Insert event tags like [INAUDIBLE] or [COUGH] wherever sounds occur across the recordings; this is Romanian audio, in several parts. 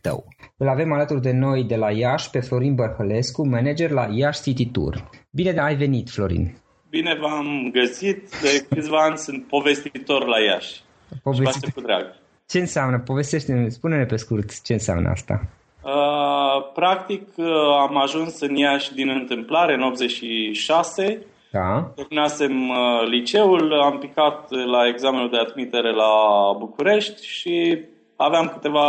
tău. Îl avem alături de noi de la Iași pe Florin Bărhălescu, manager la Iași City Tour. Bine ai venit, Florin! Bine v-am găsit. De câțiva ani sunt povestitor la Iași. Povestit... Și cu drag. Ce înseamnă? Povestește-ne, spune-ne pe scurt ce înseamnă asta. Uh, practic uh, am ajuns în Iași din întâmplare în 86. Da. Terminasem uh, liceul, am picat la examenul de admitere la București și aveam câteva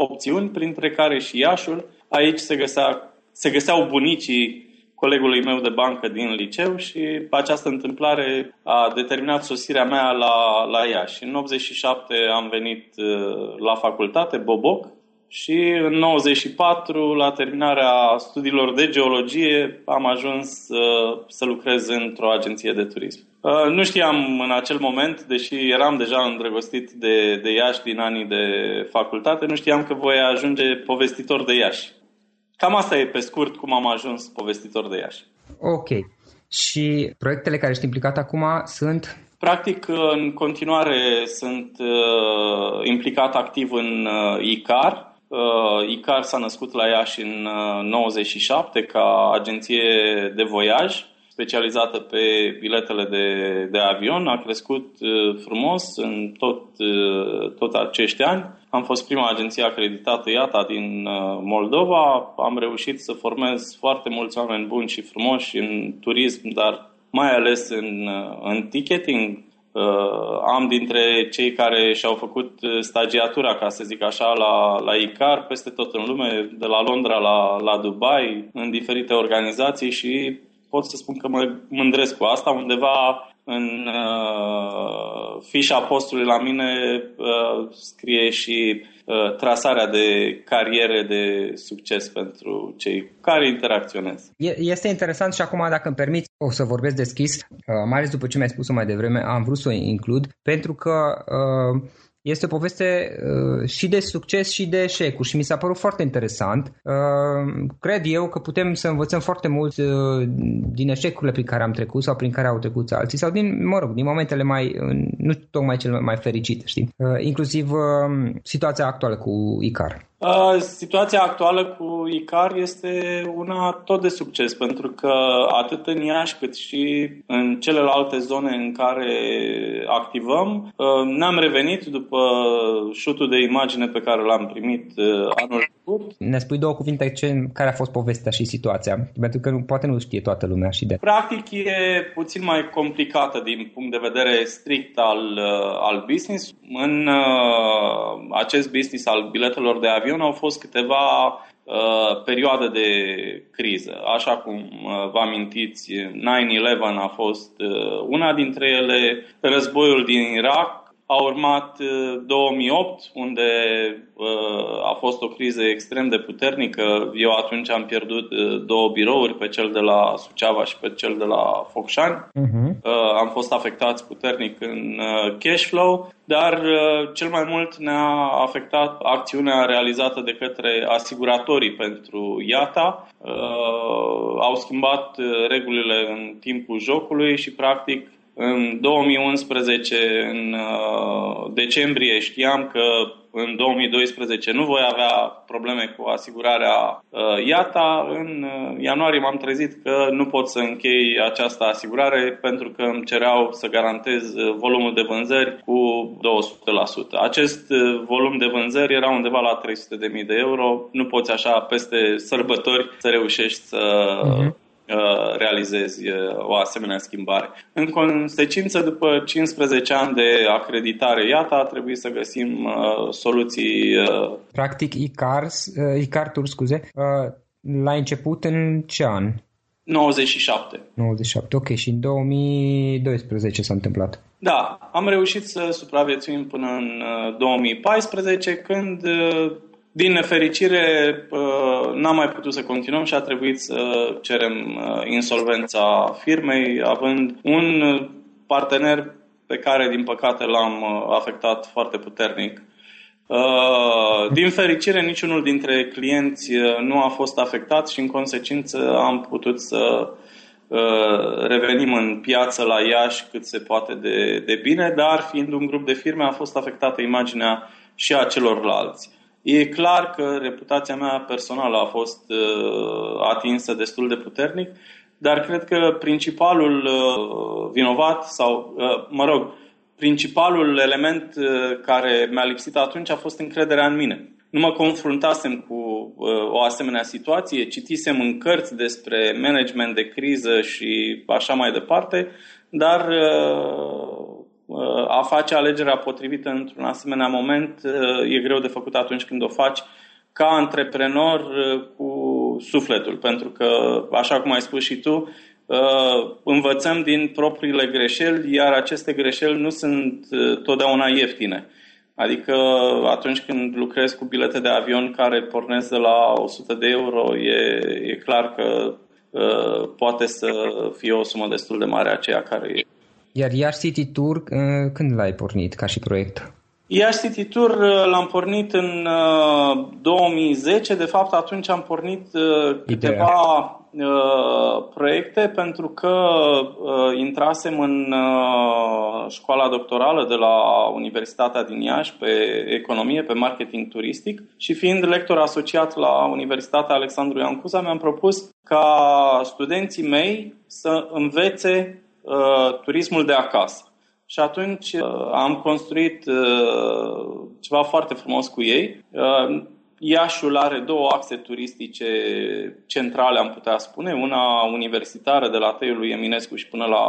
opțiuni, printre care și Iașul. Aici se, găsea, se găseau bunicii colegului meu de bancă din liceu și această întâmplare a determinat sosirea mea la, la Iași. În 87 am venit uh, la facultate, Boboc, și în 94, la terminarea studiilor de geologie, am ajuns uh, să lucrez într-o agenție de turism. Uh, nu știam în acel moment, deși eram deja îndrăgostit de, de Iași din anii de facultate, nu știam că voi ajunge povestitor de Iași. Cam asta e pe scurt cum am ajuns povestitor de Iași. Ok. Și proiectele care ești implicat acum sunt? Practic, în continuare sunt uh, implicat activ în uh, ICAR, ICAR s-a născut la Iași în 97 ca agenție de voiaj specializată pe biletele de, de avion. A crescut frumos în tot, tot acești ani. Am fost prima agenție acreditată IATA din Moldova. Am reușit să formez foarte mulți oameni buni și frumoși în turism, dar mai ales în, în ticketing, Uh, am dintre cei care și-au făcut uh, stagiatura, ca să zic așa, la, la ICAR, peste tot în lume, de la Londra la, la Dubai, în diferite organizații și pot să spun că mă mândresc cu asta. Undeva în uh, fișa postului la mine uh, scrie și uh, trasarea de cariere de succes pentru cei care interacționez. Este interesant și acum, dacă îmi permiți, o să vorbesc deschis, uh, mai ales după ce mi-ai spus-o mai devreme, am vrut să o includ, pentru că uh, este o poveste uh, și de succes și de eșecuri și mi s-a părut foarte interesant. Uh, cred eu că putem să învățăm foarte mult uh, din eșecurile prin care am trecut sau prin care au trecut alții sau din, mă rog, din momentele mai, nu tocmai cele mai fericite, știi? Uh, inclusiv uh, situația actuală cu Icar. Situația actuală cu ICAR este una tot de succes, pentru că atât în Iași cât și în celelalte zone în care activăm, ne-am revenit după șutul de imagine pe care l-am primit anul trecut. Ne spui două cuvinte ce, care a fost povestea și situația, pentru că nu, poate nu știe toată lumea și de. Practic e puțin mai complicată din punct de vedere strict al, al business. În uh, acest business al biletelor de avion avion au fost câteva uh, perioade de criză. Așa cum uh, vă amintiți, 9-11 a fost uh, una dintre ele, războiul din Irak a urmat 2008, uh, unde uh, a fost o criză extrem de puternică. Eu atunci am pierdut uh, două birouri, pe cel de la Suceava și pe cel de la Focșani. Uh-huh. Am fost afectați puternic în cash flow, dar cel mai mult ne-a afectat acțiunea realizată de către asiguratorii pentru IATA. Au schimbat regulile în timpul jocului și practic în 2011, în uh, decembrie, știam că în 2012 nu voi avea probleme cu asigurarea uh, IATA. În uh, ianuarie m-am trezit că nu pot să închei această asigurare pentru că îmi cereau să garantez volumul de vânzări cu 200%. Acest volum de vânzări era undeva la 300.000 de euro. Nu poți așa peste sărbători să reușești să uh-huh Uh, realizezi uh, o asemenea schimbare. În consecință, după 15 ani de acreditare IATA, a trebuit să găsim uh, soluții. Practic, ICARS, ICAR Tour, scuze, la început în ce an? 97. 97, ok. Și în 2012 s-a întâmplat. Da, am reușit să supraviețuim până în 2014, când din nefericire, uh, n-am mai putut să continuăm și a trebuit să cerem uh, insolvența firmei, având un partener pe care, din păcate, l-am uh, afectat foarte puternic. Din fericire, niciunul dintre clienți nu a fost afectat și, în consecință, am putut să revenim în piață la Iași cât se poate de, de bine, dar fiind un grup de firme a fost afectată imaginea și a celorlalți. E clar că reputația mea personală a fost uh, atinsă destul de puternic, dar cred că principalul uh, vinovat sau, uh, mă rog, principalul element uh, care mi-a lipsit atunci a fost încrederea în mine. Nu mă confruntasem cu uh, o asemenea situație, citisem în cărți despre management de criză și așa mai departe, dar uh, a face alegerea potrivită într-un asemenea moment uh, e greu de făcut atunci când o faci ca antreprenor uh, cu sufletul, pentru că, așa cum ai spus și tu, uh, învățăm din propriile greșeli, iar aceste greșeli nu sunt totdeauna ieftine. Adică atunci când lucrezi cu bilete de avion care pornesc de la 100 de euro, e, e clar că uh, poate să fie o sumă destul de mare aceea care e. Iar Iași City Tour, uh, când l-ai pornit ca și proiect? Iași City Tour uh, l-am pornit în 2010. Uh, de fapt, atunci am pornit câteva, uh, proiecte pentru că uh, intrasem în uh, școala doctorală de la Universitatea din Iași pe economie, pe marketing turistic și fiind lector asociat la Universitatea Alexandru Ioan Cuza, mi-am propus ca studenții mei să învețe uh, turismul de acasă. Și atunci uh, am construit uh, ceva foarte frumos cu ei. Uh, Iașul are două axe turistice centrale, am putea spune. Una universitară de la Teiul lui Eminescu și până la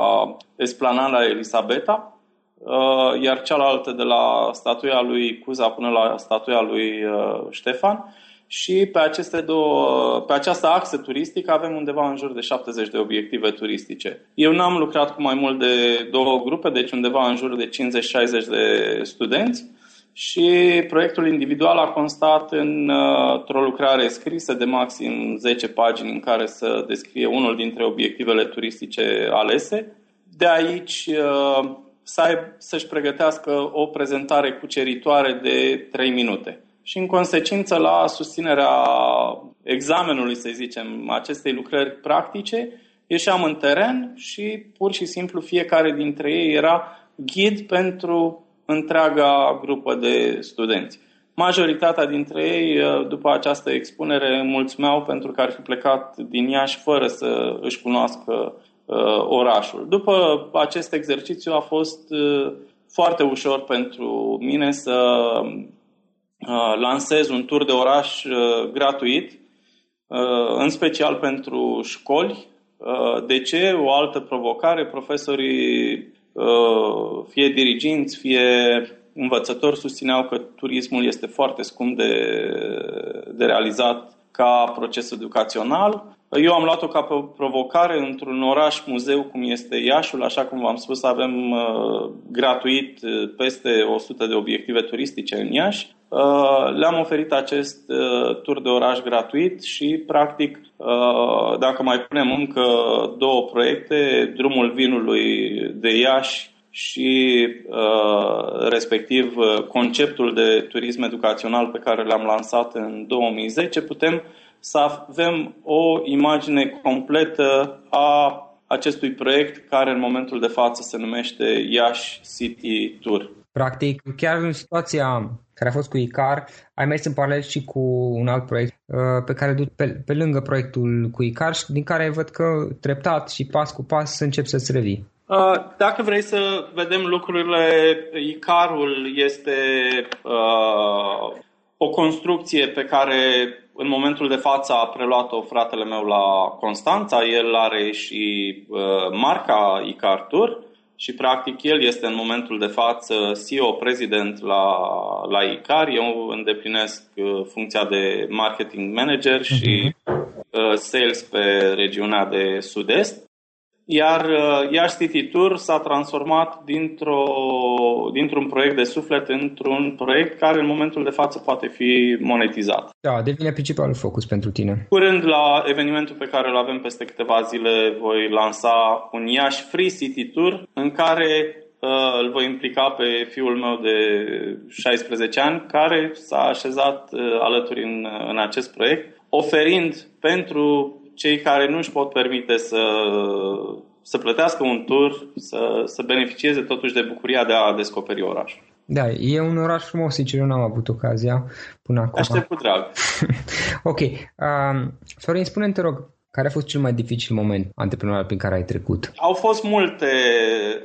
Esplanada Elisabeta, uh, iar cealaltă de la statuia lui Cuza până la statuia lui uh, Ștefan. Și pe, aceste două, pe această axă turistică avem undeva în jur de 70 de obiective turistice. Eu n-am lucrat cu mai mult de două grupe, deci undeva în jur de 50-60 de studenți și proiectul individual a constat în, uh, într-o lucrare scrisă de maxim 10 pagini în care să descrie unul dintre obiectivele turistice alese. De aici uh, să aib, să-și pregătească o prezentare cuceritoare de 3 minute. Și în consecință la susținerea examenului, să zicem, acestei lucrări practice, ieșeam în teren și pur și simplu fiecare dintre ei era ghid pentru întreaga grupă de studenți. Majoritatea dintre ei, uh, după această expunere, mulțumeau pentru că ar fi plecat din Iași fără să își cunoască uh, orașul. După acest exercițiu a fost uh, foarte ușor pentru mine să lansez un tur de oraș gratuit, în special pentru școli. De ce? O altă provocare, profesorii Uh, fie diriginți, fie învățători susțineau că turismul este foarte scump de, de realizat ca proces educațional. Eu am luat-o ca pe o provocare într-un oraș muzeu cum este Iașul, așa cum v-am spus, avem uh, gratuit uh, peste 100 de obiective turistice în Iași. Uh, le-am oferit acest uh, tur de oraș gratuit și, practic, uh, dacă mai punem încă două proiecte, drumul vinului de Iași și respectiv conceptul de turism educațional pe care l-am lansat în 2010, putem să avem o imagine completă a acestui proiect care în momentul de față se numește Iași City Tour. Practic, chiar în situația care a fost cu ICAR, ai mers în paralel și cu un alt proiect uh, pe care duci pe, pe lângă proiectul cu ICAR și din care văd că treptat și pas cu pas să încep să-ți revii. Uh, dacă vrei să vedem lucrurile, ICAR-ul este uh, o construcție pe care în momentul de față a preluat-o fratele meu la Constanța. El are și uh, marca ICAR Tour și practic el este în momentul de față CEO prezident la, la ICAR. Eu îndeplinesc uh, funcția de marketing manager și uh, sales pe regiunea de sud-est. Iar uh, Iași City Tour s-a transformat dintr-o, dintr-un proiect de suflet într-un proiect care în momentul de față poate fi monetizat. Da, devine principalul focus pentru tine. Curând la evenimentul pe care îl avem peste câteva zile voi lansa un Iași Free City Tour în care uh, îl voi implica pe fiul meu de 16 ani care s-a așezat uh, alături în, în acest proiect oferind pentru cei care nu își pot permite să, să plătească un tur, să, să beneficieze totuși de bucuria de a descoperi orașul. Da, e un oraș frumos, sincer, eu n-am avut ocazia până acum. Aștept cu drag. [LAUGHS] ok. Um, Sorin, spune te rog, care a fost cel mai dificil moment antreprenorial prin care ai trecut? Au fost multe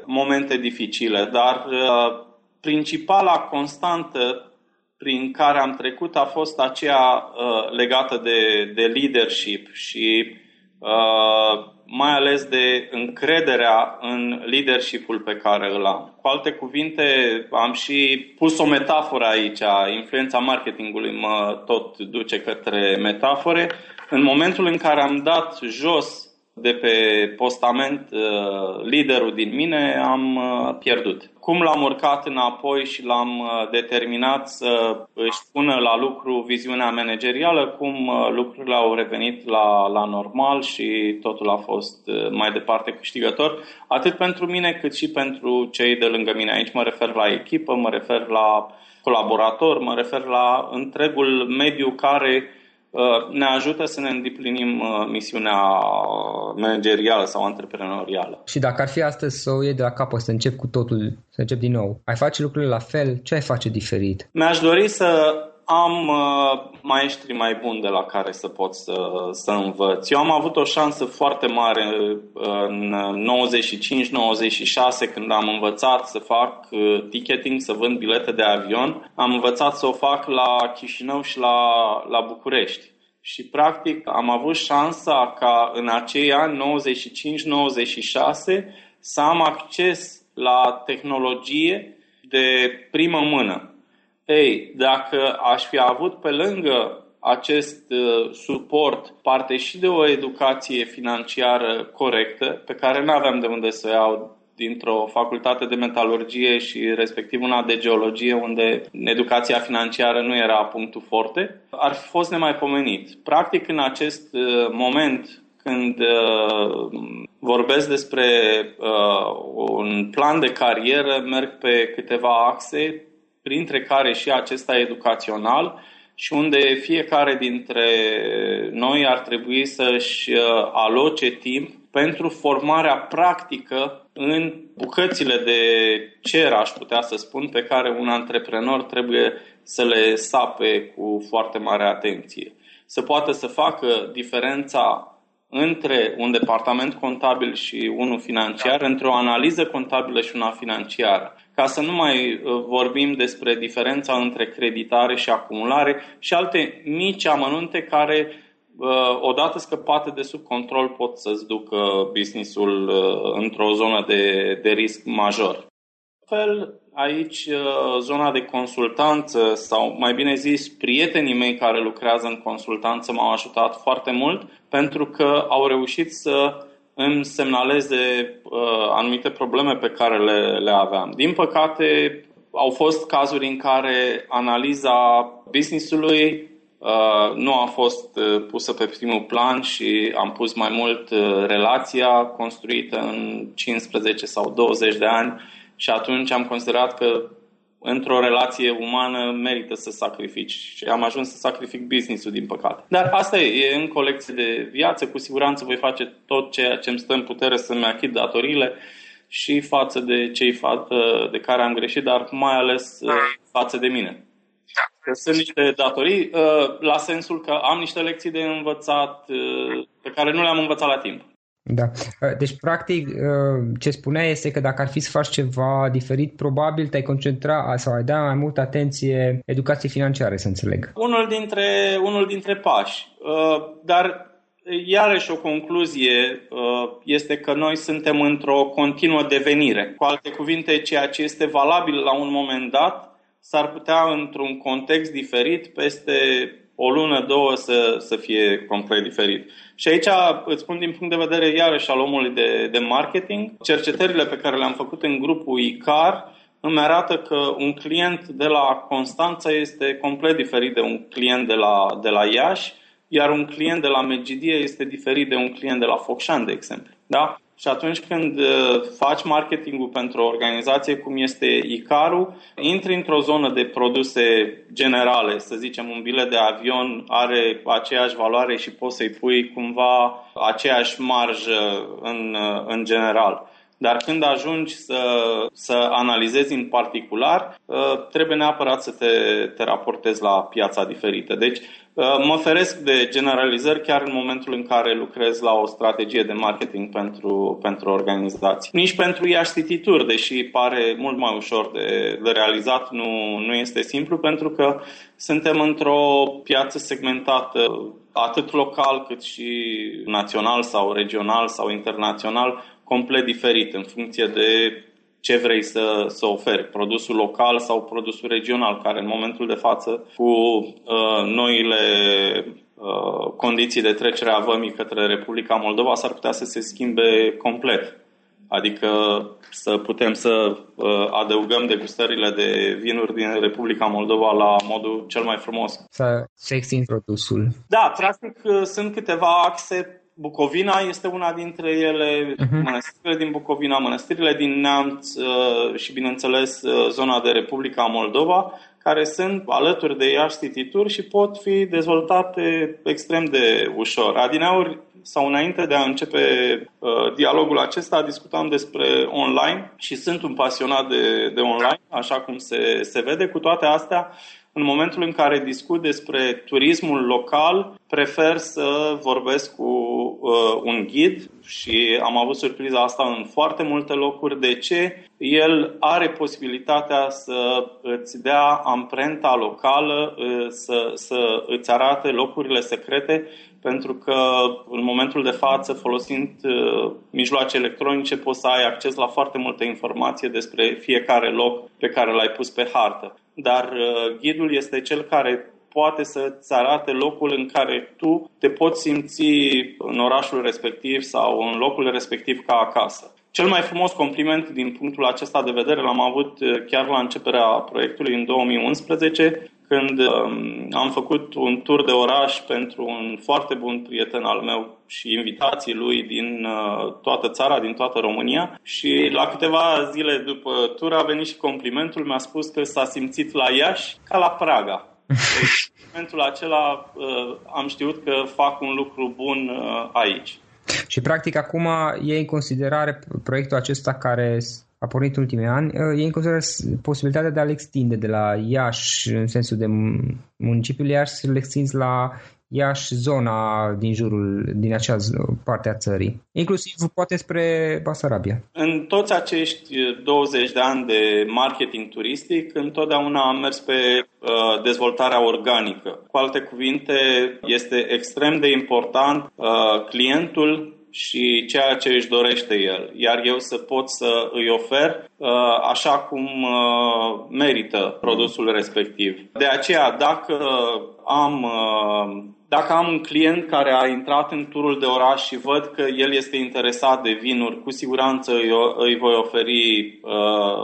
momente dificile, dar uh, principala constantă prin care am trecut a fost aceea uh, legată de, de leadership și uh, mai ales de încrederea în leadershipul pe care îl am. Cu alte cuvinte, am și pus o metaforă aici. Influența marketingului mă tot duce către metafore. În momentul în care am dat jos de pe postament uh, liderul din mine, am uh, pierdut. Cum l-am urcat înapoi și l-am uh, determinat să își pună la lucru viziunea managerială, cum lucrurile au revenit la, la normal și totul a fost mai departe câștigător, atât pentru mine cât și pentru cei de lângă mine. Aici mă refer la echipă, mă refer la colaborator, mă refer la întregul mediu care uh, ne ajută să ne îndeplinim uh, misiunea managerială sau antreprenorială. Și dacă ar fi astăzi să o iei de la capăt, să încep cu totul, să încep din nou, ai face lucrurile la fel? Ce ai face diferit? Mi-aș dori să am uh, maestri mai buni de la care să pot să, să învăț. Eu am avut o șansă foarte mare uh, în 95-96 când am învățat să fac uh, ticketing, să vând bilete de avion. Am învățat să o fac la Chișinău și la, la București. Și practic am avut șansa ca în acei ani 95-96 să am acces la tehnologie de primă mână ei, dacă aș fi avut pe lângă acest uh, suport parte și de o educație financiară corectă, pe care nu aveam de unde să iau dintr-o facultate de metalurgie și respectiv una de geologie unde educația financiară nu era punctul forte, ar fi fost nemaipomenit. Practic, în acest uh, moment, când uh, vorbesc despre uh, un plan de carieră, merg pe câteva axe printre care și acesta educațional și unde fiecare dintre noi ar trebui să-și uh, aloce timp pentru formarea practică în bucățile de cer, aș putea să spun, pe care un antreprenor trebuie să le sape cu foarte mare atenție. Să poată să facă diferența între un departament contabil și unul financiar, între o analiză contabilă și una financiară ca să nu mai uh, vorbim despre diferența între creditare și acumulare și alte mici amănunte care, uh, odată scăpate de sub control, pot să-ți ducă businessul uh, într-o zonă de, de risc major. Fel, aici zona de consultanță sau mai bine zis prietenii mei care lucrează în consultanță m-au ajutat foarte mult pentru că au reușit să îmi semnaleze uh, anumite probleme pe care le, le aveam. Din păcate, au fost cazuri în care analiza businessului uh, nu a fost uh, pusă pe primul plan și am pus mai mult uh, relația construită în 15 sau 20 de ani și atunci am considerat că într-o relație umană merită să sacrifici. Și am ajuns să sacrific business-ul, din păcate. Dar asta e, e în colecție de viață. Cu siguranță voi face tot ceea ce îmi stă în putere să-mi achit datoriile și față de cei față de care am greșit, dar mai ales uh, față de mine. Că sunt niște datorii, uh, la sensul că am niște lecții de învățat uh, pe care nu le-am învățat la timp. Da. Uh, deci, practic, uh, ce spunea este că dacă ar fi să faci ceva diferit, probabil te-ai concentra sau ai da mai multă atenție educației financiare, să înțeleg. Unul dintre, unul dintre pași. Uh, dar, iarăși, o concluzie este că noi suntem într-o continuă devenire. Cu alte cuvinte, ceea ce este valabil la un moment dat s-ar putea, într-un context diferit, peste o lună, două să, să fie complet diferit. Și aici îți spun din punct de vedere iarăși al omului de, de marketing, cercetările pe care le-am făcut în grupul ICAR îmi arată că un client de la Constanța este complet diferit de un client de la, de la Iași, iar un client de la Megidie este diferit de un client de la Focșani, de exemplu. Da? Și atunci când uh, faci marketingul pentru o organizație cum este ICARU, intri într-o zonă de produse generale, să zicem un bilet de avion are aceeași valoare și poți să-i pui cumva aceeași marjă în, uh, în general. Dar când ajungi să, să analizezi în particular, uh, trebuie neapărat să te, te raportezi la piața diferită. Deci Uh, mă feresc de generalizări chiar în momentul în care lucrez la o strategie de marketing pentru, pentru organizații. Nici pentru Iași City Tour, deși pare mult mai ușor de, de realizat, nu, nu este simplu pentru că suntem într-o piață segmentată atât local cât și național sau regional sau internațional complet diferit în funcție de ce vrei să, să oferi, produsul local sau produsul regional, care în momentul de față, cu uh, noile uh, condiții de trecere a vămii către Republica Moldova, s-ar putea să se schimbe complet. Adică să putem să uh, adăugăm degustările de vinuri din Republica Moldova la modul cel mai frumos. Să se extind produsul. Da, practic uh, sunt câteva axe Bucovina este una dintre ele, uh-huh. mănăstirile din Bucovina, mănăstirile din Neamț uh, și, bineînțeles, uh, zona de Republica Moldova, care sunt alături de Iași City Tour și pot fi dezvoltate extrem de ușor. Adineauri sau înainte de a începe uh, dialogul acesta, discutam despre online și sunt un pasionat de, de online, așa cum se, se vede. Cu toate astea, în momentul în care discut despre turismul local, prefer să vorbesc cu uh, un ghid și am avut surpriza asta în foarte multe locuri. De ce? El are posibilitatea să îți dea amprenta locală, uh, să, să îți arate locurile secrete pentru că în momentul de față, folosind uh, mijloace electronice, poți să ai acces la foarte multe informații despre fiecare loc pe care l-ai pus pe hartă. Dar uh, ghidul este cel care poate să-ți arate locul în care tu te poți simți în orașul respectiv sau în locul respectiv ca acasă. Cel mai frumos compliment din punctul acesta de vedere l-am avut uh, chiar la începerea proiectului în 2011, când um, am făcut un tur de oraș pentru un foarte bun prieten al meu și invitații lui din uh, toată țara, din toată România și la câteva zile după tur a venit și complimentul, mi-a spus că s-a simțit la Iași ca la Praga. Deci, în [LAUGHS] momentul acela uh, am știut că fac un lucru bun uh, aici. Și practic acum e în considerare proiectul acesta care a pornit în ultimii ani, uh, e în considerare posibilitatea de a-l extinde de la Iași, în sensul de municipiul Iași, să l extinzi la Iași, zona din jurul, din acea parte a țării, inclusiv poate spre Basarabia. În toți acești 20 de ani de marketing turistic, întotdeauna am mers pe uh, dezvoltarea organică. Cu alte cuvinte, este extrem de important uh, clientul și ceea ce își dorește el, iar eu să pot să îi ofer uh, așa cum uh, merită produsul respectiv. De aceea, dacă am, uh, dacă am un client care a intrat în turul de oraș și văd că el este interesat de vinuri, cu siguranță îi voi oferi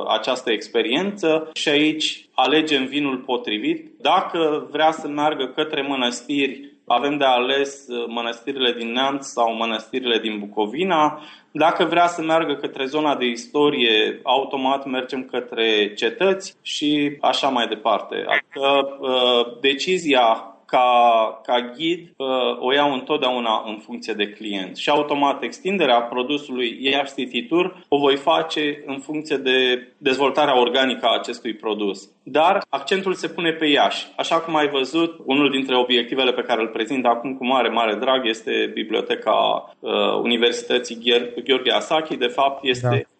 această experiență și aici alegem vinul potrivit. Dacă vrea să meargă către mănăstiri, avem de ales uh, mănăstirile din Neamț sau mănăstirile din Bucovina. Dacă vrea să meargă către zona de istorie, automat mergem către cetăți și așa mai departe. Adică uh, decizia ca, ca ghid uh, o iau întotdeauna în funcție de client și automat extinderea produsului Iași City Tour o voi face în funcție de dezvoltarea organică a acestui produs. Dar accentul se pune pe Iași. Așa cum ai văzut, unul dintre obiectivele pe care îl prezint acum cu mare, mare drag este Biblioteca uh, Universității Gheorghe Asachi. De fapt, este da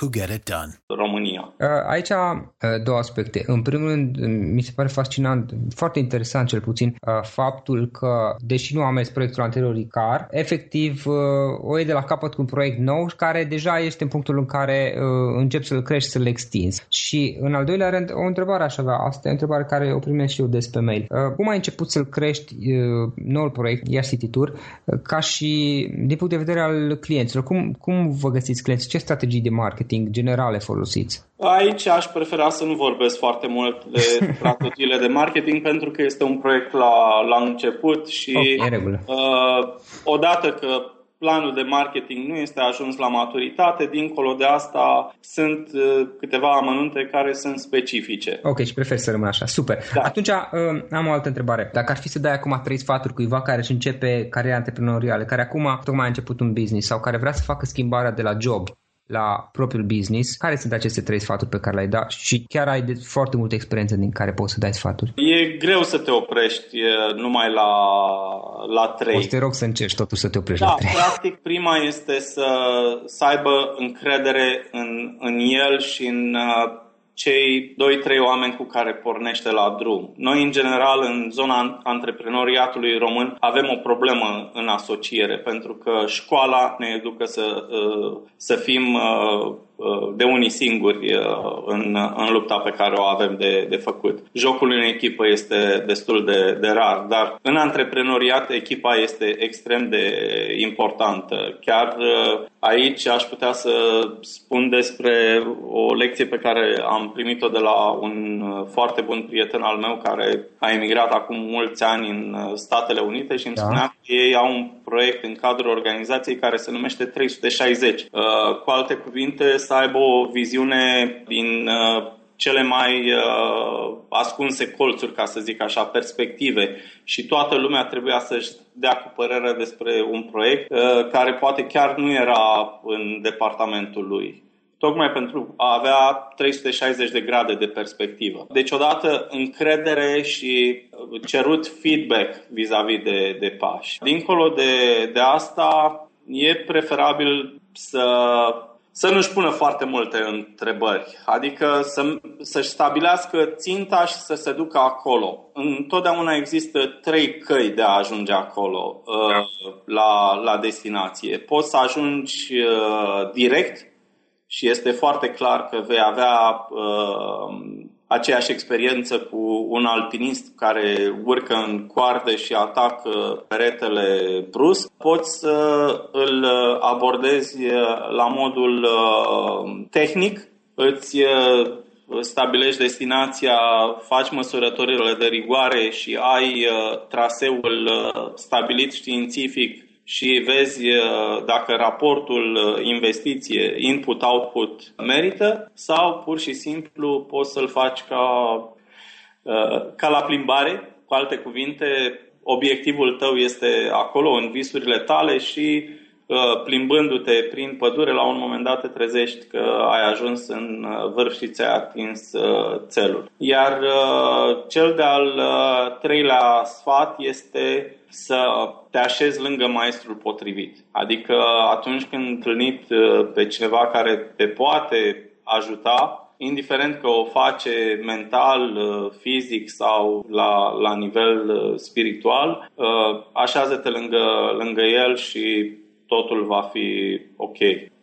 who get it done. România. Uh, aici uh, două aspecte. În primul rând, mi se pare fascinant, foarte interesant cel puțin, uh, faptul că, deși nu am mers proiectul anterior ICAR, efectiv o e de la capăt cu un proiect nou care deja este în punctul în care încep să-l crești, să-l extinzi. Și în al doilea rând, o întrebare aș avea, asta e o întrebare care o primesc și eu des pe mail. Cum ai început să-l crești noul proiect, Iași City Tour, ca și din punct de vedere al clienților? Cum, cum vă găsiți clienți? Ce strategii de marketing generale folosiți? Aici aș prefera să nu vorbesc foarte mult de [LAUGHS] strategiile de marketing pentru că este un proiect la, la început și okay, uh, odată că planul de marketing nu este ajuns la maturitate, dincolo de asta sunt uh, câteva amănunte care sunt specifice. Ok, și prefer să rămân așa. Super. Da. Atunci uh, am o altă întrebare. Dacă ar fi să dai acum trei sfaturi cuiva care își începe cariera antreprenorială, care acum tocmai a început un business sau care vrea să facă schimbarea de la job la propriul business, care sunt aceste trei sfaturi pe care le-ai dat și chiar ai de foarte multă experiență din care poți să dai sfaturi? E greu să te oprești numai la, la trei. O să te rog să încerci totuși să te oprești da, la trei. practic prima este să, să aibă încredere în, în el și în uh, cei 2-3 oameni cu care pornește la drum. Noi, în general, în zona antreprenoriatului român, avem o problemă în asociere, pentru că școala ne educă să, uh, să fim uh, Uh, de unii singuri uh, în, în lupta pe care o avem de, de făcut. Jocul în echipă este destul de, de rar, dar în antreprenoriat echipa este extrem de importantă. Chiar uh, aici aș putea să spun despre o lecție pe care am primit-o de la un foarte bun prieten al meu care a emigrat acum mulți ani în Statele Unite și îmi da. spunea că ei au un proiect în cadrul organizației care se numește 360. Cu alte cuvinte, să aibă o viziune din uh, cele mai uh, ascunse colțuri, ca să zic așa, perspective și toată lumea trebuia să-și dea cu părere despre un proiect uh, care poate chiar nu era în departamentul lui tocmai pentru a avea 360 de grade de perspectivă. Deci odată încredere și cerut feedback vis-a-vis de, de pași. Dincolo de, de asta, e preferabil să să nu-și pună foarte multe întrebări, adică să, să-și stabilească ținta și să se ducă acolo. Întotdeauna există trei căi de a ajunge acolo, uh, la, la destinație. Poți să ajungi uh, direct și este foarte clar că vei avea uh, aceeași experiență cu un alpinist care urcă în coarde și atacă peretele brusc, poți să îl abordezi la modul uh, tehnic, îți uh, stabilești destinația, faci măsurătorile de rigoare și ai uh, traseul stabilit științific și vezi uh, dacă raportul uh, investiție input-output merită sau pur și simplu poți să-l faci ca, uh, ca la plimbare. Cu alte cuvinte, obiectivul tău este acolo, în visurile tale și plimbându-te prin pădure, la un moment dat te trezești că ai ajuns în vârf și ți-ai atins țelul. Iar cel de-al treilea sfat este să te așezi lângă maestrul potrivit. Adică atunci când întâlnit uh, pe cineva care te poate ajuta, indiferent că o face mental, uh, fizic sau la, la nivel uh, spiritual, așează-te lângă, lângă el și totul va fi ok.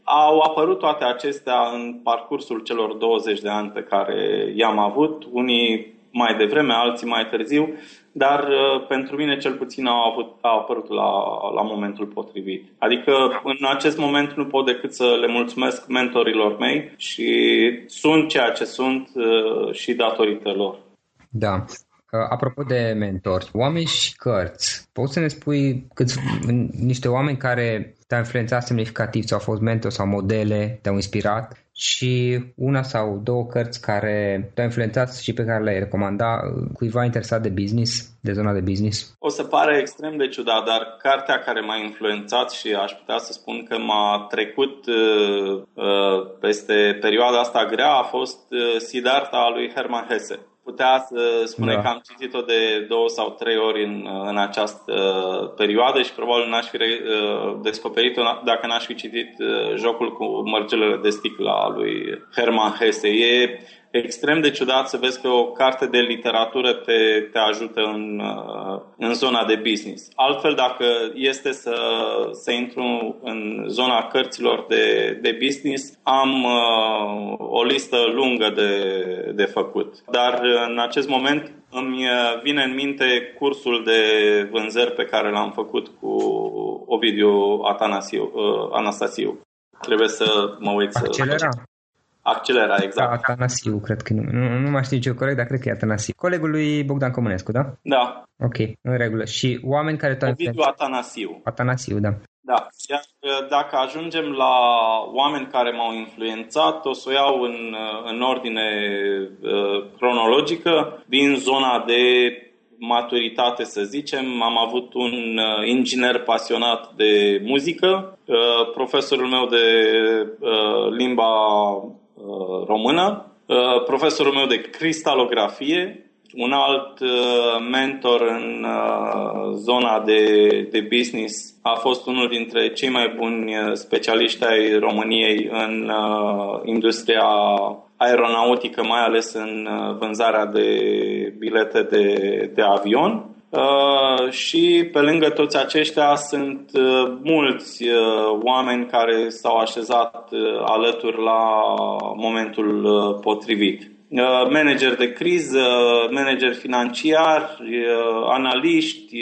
Au apărut toate acestea în parcursul celor 20 de ani pe care i-am avut, unii mai devreme, alții mai târziu, dar uh, pentru mine cel puțin au, avut, au apărut la, la momentul potrivit. Adică în acest moment nu pot decât să le mulțumesc mentorilor mei și sunt ceea ce sunt uh, și datorită lor. Da. Uh, apropo de mentori, oameni și cărți, poți să ne spui câți, niște oameni care te-au influențat semnificativ, sau au fost mentori sau modele, te-au inspirat și una sau două cărți care te-au influențat și pe care le-ai recomanda cuiva interesat de business, de zona de business? O să pare extrem de ciudat, dar cartea care m-a influențat și aș putea să spun că m-a trecut uh, uh, peste perioada asta grea a fost uh, Siddhartha a lui Hermann Hesse putea să spune da. că am citit-o de două sau trei ori în, în această perioadă și probabil n-aș fi uh, descoperit-o dacă n-aș fi citit uh, jocul cu mărgelele de sticlă a lui Hermann Hesse. E extrem de ciudat să vezi că o carte de literatură te, te ajută în, uh, în zona de business. Altfel, dacă este să, să intru în zona cărților de, de business, am uh, o listă lungă de, de făcut. Dar în acest moment îmi vine în minte cursul de vânzări pe care l-am făcut cu Ovidiu Atanasiu, uh, Anastasiu. Trebuie să mă uit Accelera. să... Accelera, exact. Atanasiu, cred că nu. Nu, nu mai știu ce corect, dar cred că e Atanasiu. Colegul lui Bogdan Comănescu, da? Da. Ok, în regulă. Și oameni care te-au Ovidiu Atanasiu. Atanasiu, da. Da. Iar uh, dacă ajungem la oameni care m-au influențat, o să o iau în, uh, în ordine uh, cronologică, din zona de maturitate, să zicem. Am avut un uh, inginer pasionat de muzică, uh, profesorul meu de uh, limba română, profesorul meu de cristalografie, un alt mentor în zona de, de business a fost unul dintre cei mai buni specialiști ai României în industria aeronautică, mai ales în vânzarea de bilete de, de avion. Uh, și pe lângă toți aceștia sunt uh, mulți uh, oameni care s-au așezat alături la momentul potrivit. Manager de criză, manager financiar, analiști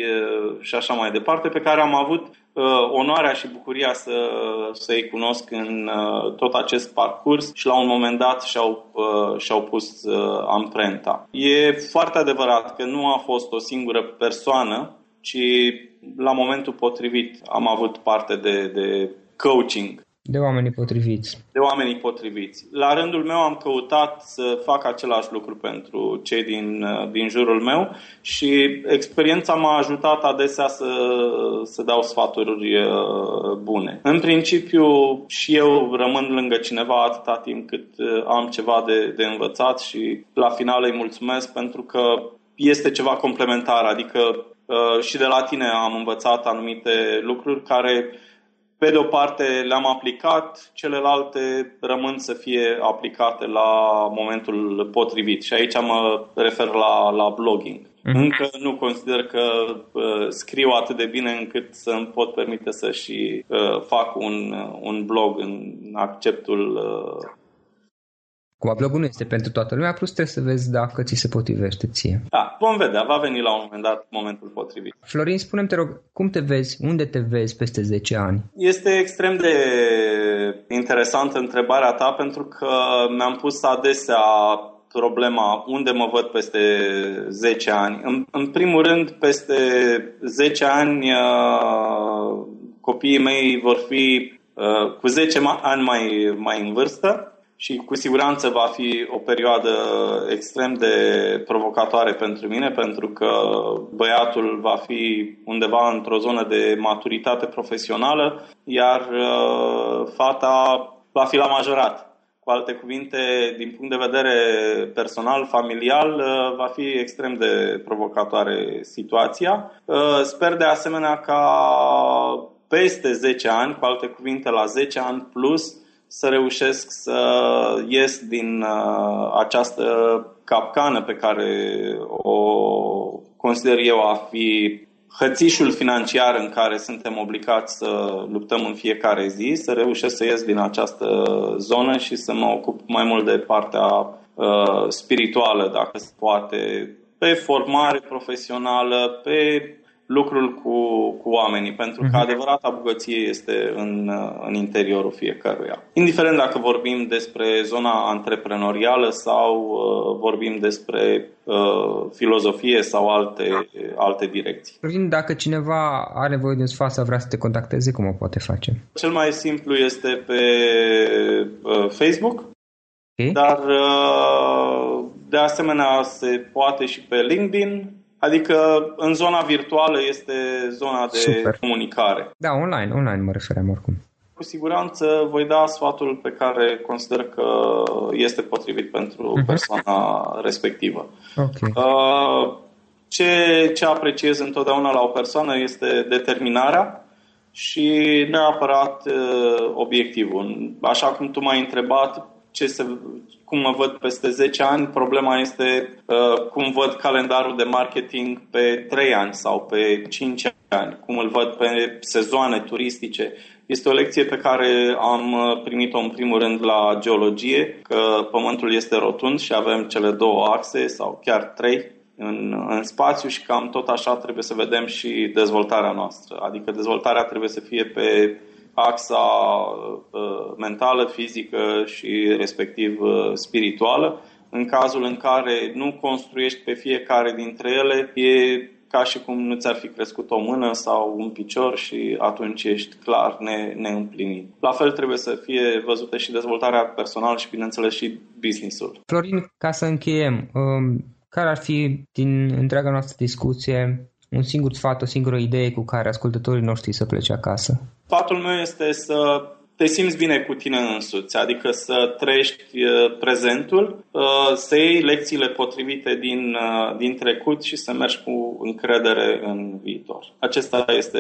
și așa mai departe, pe care am avut uh, onoarea și bucuria să, să-i cunosc în uh, tot acest parcurs și la un moment dat și-au, uh, și-au pus uh, amprenta. E foarte adevărat că nu a fost o singură persoană, ci la momentul potrivit am avut parte de, de coaching de oamenii potriviți. De oamenii potriviți. La rândul meu am căutat să fac același lucru pentru cei din, din jurul meu și experiența m-a ajutat adesea să, să dau sfaturi uh, bune. În principiu și eu rămân lângă cineva atâta timp cât uh, am ceva de, de învățat și la final îi mulțumesc pentru că este ceva complementar, adică uh, și de la tine am învățat anumite lucruri care pe de o parte le-am aplicat, celelalte rămân să fie aplicate la momentul potrivit. Și aici mă refer la, la blogging. Mm-hmm. Încă nu consider că uh, scriu atât de bine încât să îmi pot permite să și uh, fac un, un blog în acceptul uh, Acum, blogul nu este pentru toată lumea, plus trebuie să vezi dacă ți se potrivește ție. Da, vom vedea, va veni la un moment dat momentul potrivit. Florin, spune te rog, cum te vezi, unde te vezi peste 10 ani? Este extrem de interesantă întrebarea ta pentru că mi-am pus adesea problema unde mă văd peste 10 ani. În, în primul rând, peste 10 ani uh, copiii mei vor fi uh, cu 10 ani mai, mai în vârstă și cu siguranță va fi o perioadă extrem de provocatoare pentru mine, pentru că băiatul va fi undeva într-o zonă de maturitate profesională, iar uh, fata va fi la majorat. Cu alte cuvinte, din punct de vedere personal, familial, uh, va fi extrem de provocatoare situația. Uh, sper de asemenea ca peste 10 ani, cu alte cuvinte la 10 ani plus, să reușesc să ies din uh, această capcană pe care o consider eu a fi hățișul financiar în care suntem obligați să luptăm în fiecare zi, să reușesc să ies din această zonă și să mă ocup mai mult de partea uh, spirituală, dacă se poate, pe formare profesională, pe lucrul cu, cu oamenii, pentru că mhm. adevărata bogăție este în, în interiorul fiecăruia. Indiferent dacă vorbim despre zona antreprenorială sau uh, vorbim despre uh, filozofie sau alte, alte direcții. Dacă cineva are nevoie de un sfat sau vrea să te contacteze, cum o poate face? Cel mai simplu este pe uh, Facebook, okay. dar uh, de asemenea se poate și pe LinkedIn, Adică în zona virtuală este zona de Super. comunicare. Da, online, online mă referem oricum. Cu siguranță voi da sfatul pe care consider că este potrivit pentru uh-huh. persoana respectivă. Okay. Uh, ce, ce apreciez întotdeauna la o persoană este determinarea și neapărat uh, obiectivul. Așa cum tu m-ai întrebat, ce se, cum mă văd peste 10 ani, problema este uh, cum văd calendarul de marketing pe 3 ani sau pe 5 ani, cum îl văd pe sezoane turistice. Este o lecție pe care am uh, primit-o în primul rând la geologie, că Pământul este rotund și avem cele două axe sau chiar trei în, în spațiu și cam tot așa trebuie să vedem și dezvoltarea noastră. Adică dezvoltarea trebuie să fie pe axa uh, mentală, fizică și respectiv uh, spirituală. În cazul în care nu construiești pe fiecare dintre ele, e ca și cum nu ți-ar fi crescut o mână sau un picior și atunci ești clar ne, neîmplinit. La fel trebuie să fie văzută și dezvoltarea personală și, bineînțeles, și businessul. Florin, ca să încheiem, um, care ar fi din întreaga noastră discuție un singur sfat, o singură idee cu care ascultătorii noștri să plece acasă? Sfatul meu este să te simți bine cu tine însuți, adică să trăiești uh, prezentul, uh, să iei lecțiile potrivite din, uh, din trecut și să mergi cu încredere în viitor. Acesta este,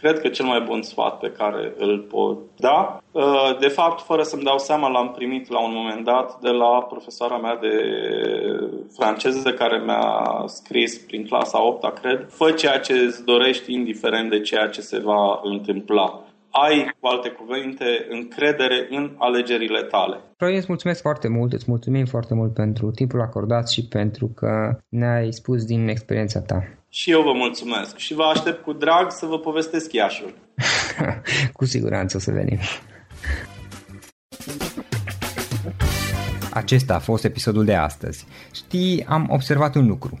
cred că, cel mai bun sfat pe care îl pot da. De fapt, fără să-mi dau seama, l-am primit la un moment dat de la profesoara mea de franceză care mi-a scris prin clasa 8 cred, fă ceea ce îți dorești indiferent de ceea ce se va întâmpla ai, cu alte cuvinte, încredere în alegerile tale. Florin, îți mulțumesc foarte mult, îți mulțumim foarte mult pentru timpul acordat și pentru că ne-ai spus din experiența ta. Și eu vă mulțumesc și vă aștept cu drag să vă povestesc Iașul. [LAUGHS] cu siguranță o să venim. Acesta a fost episodul de astăzi. Știi, am observat un lucru.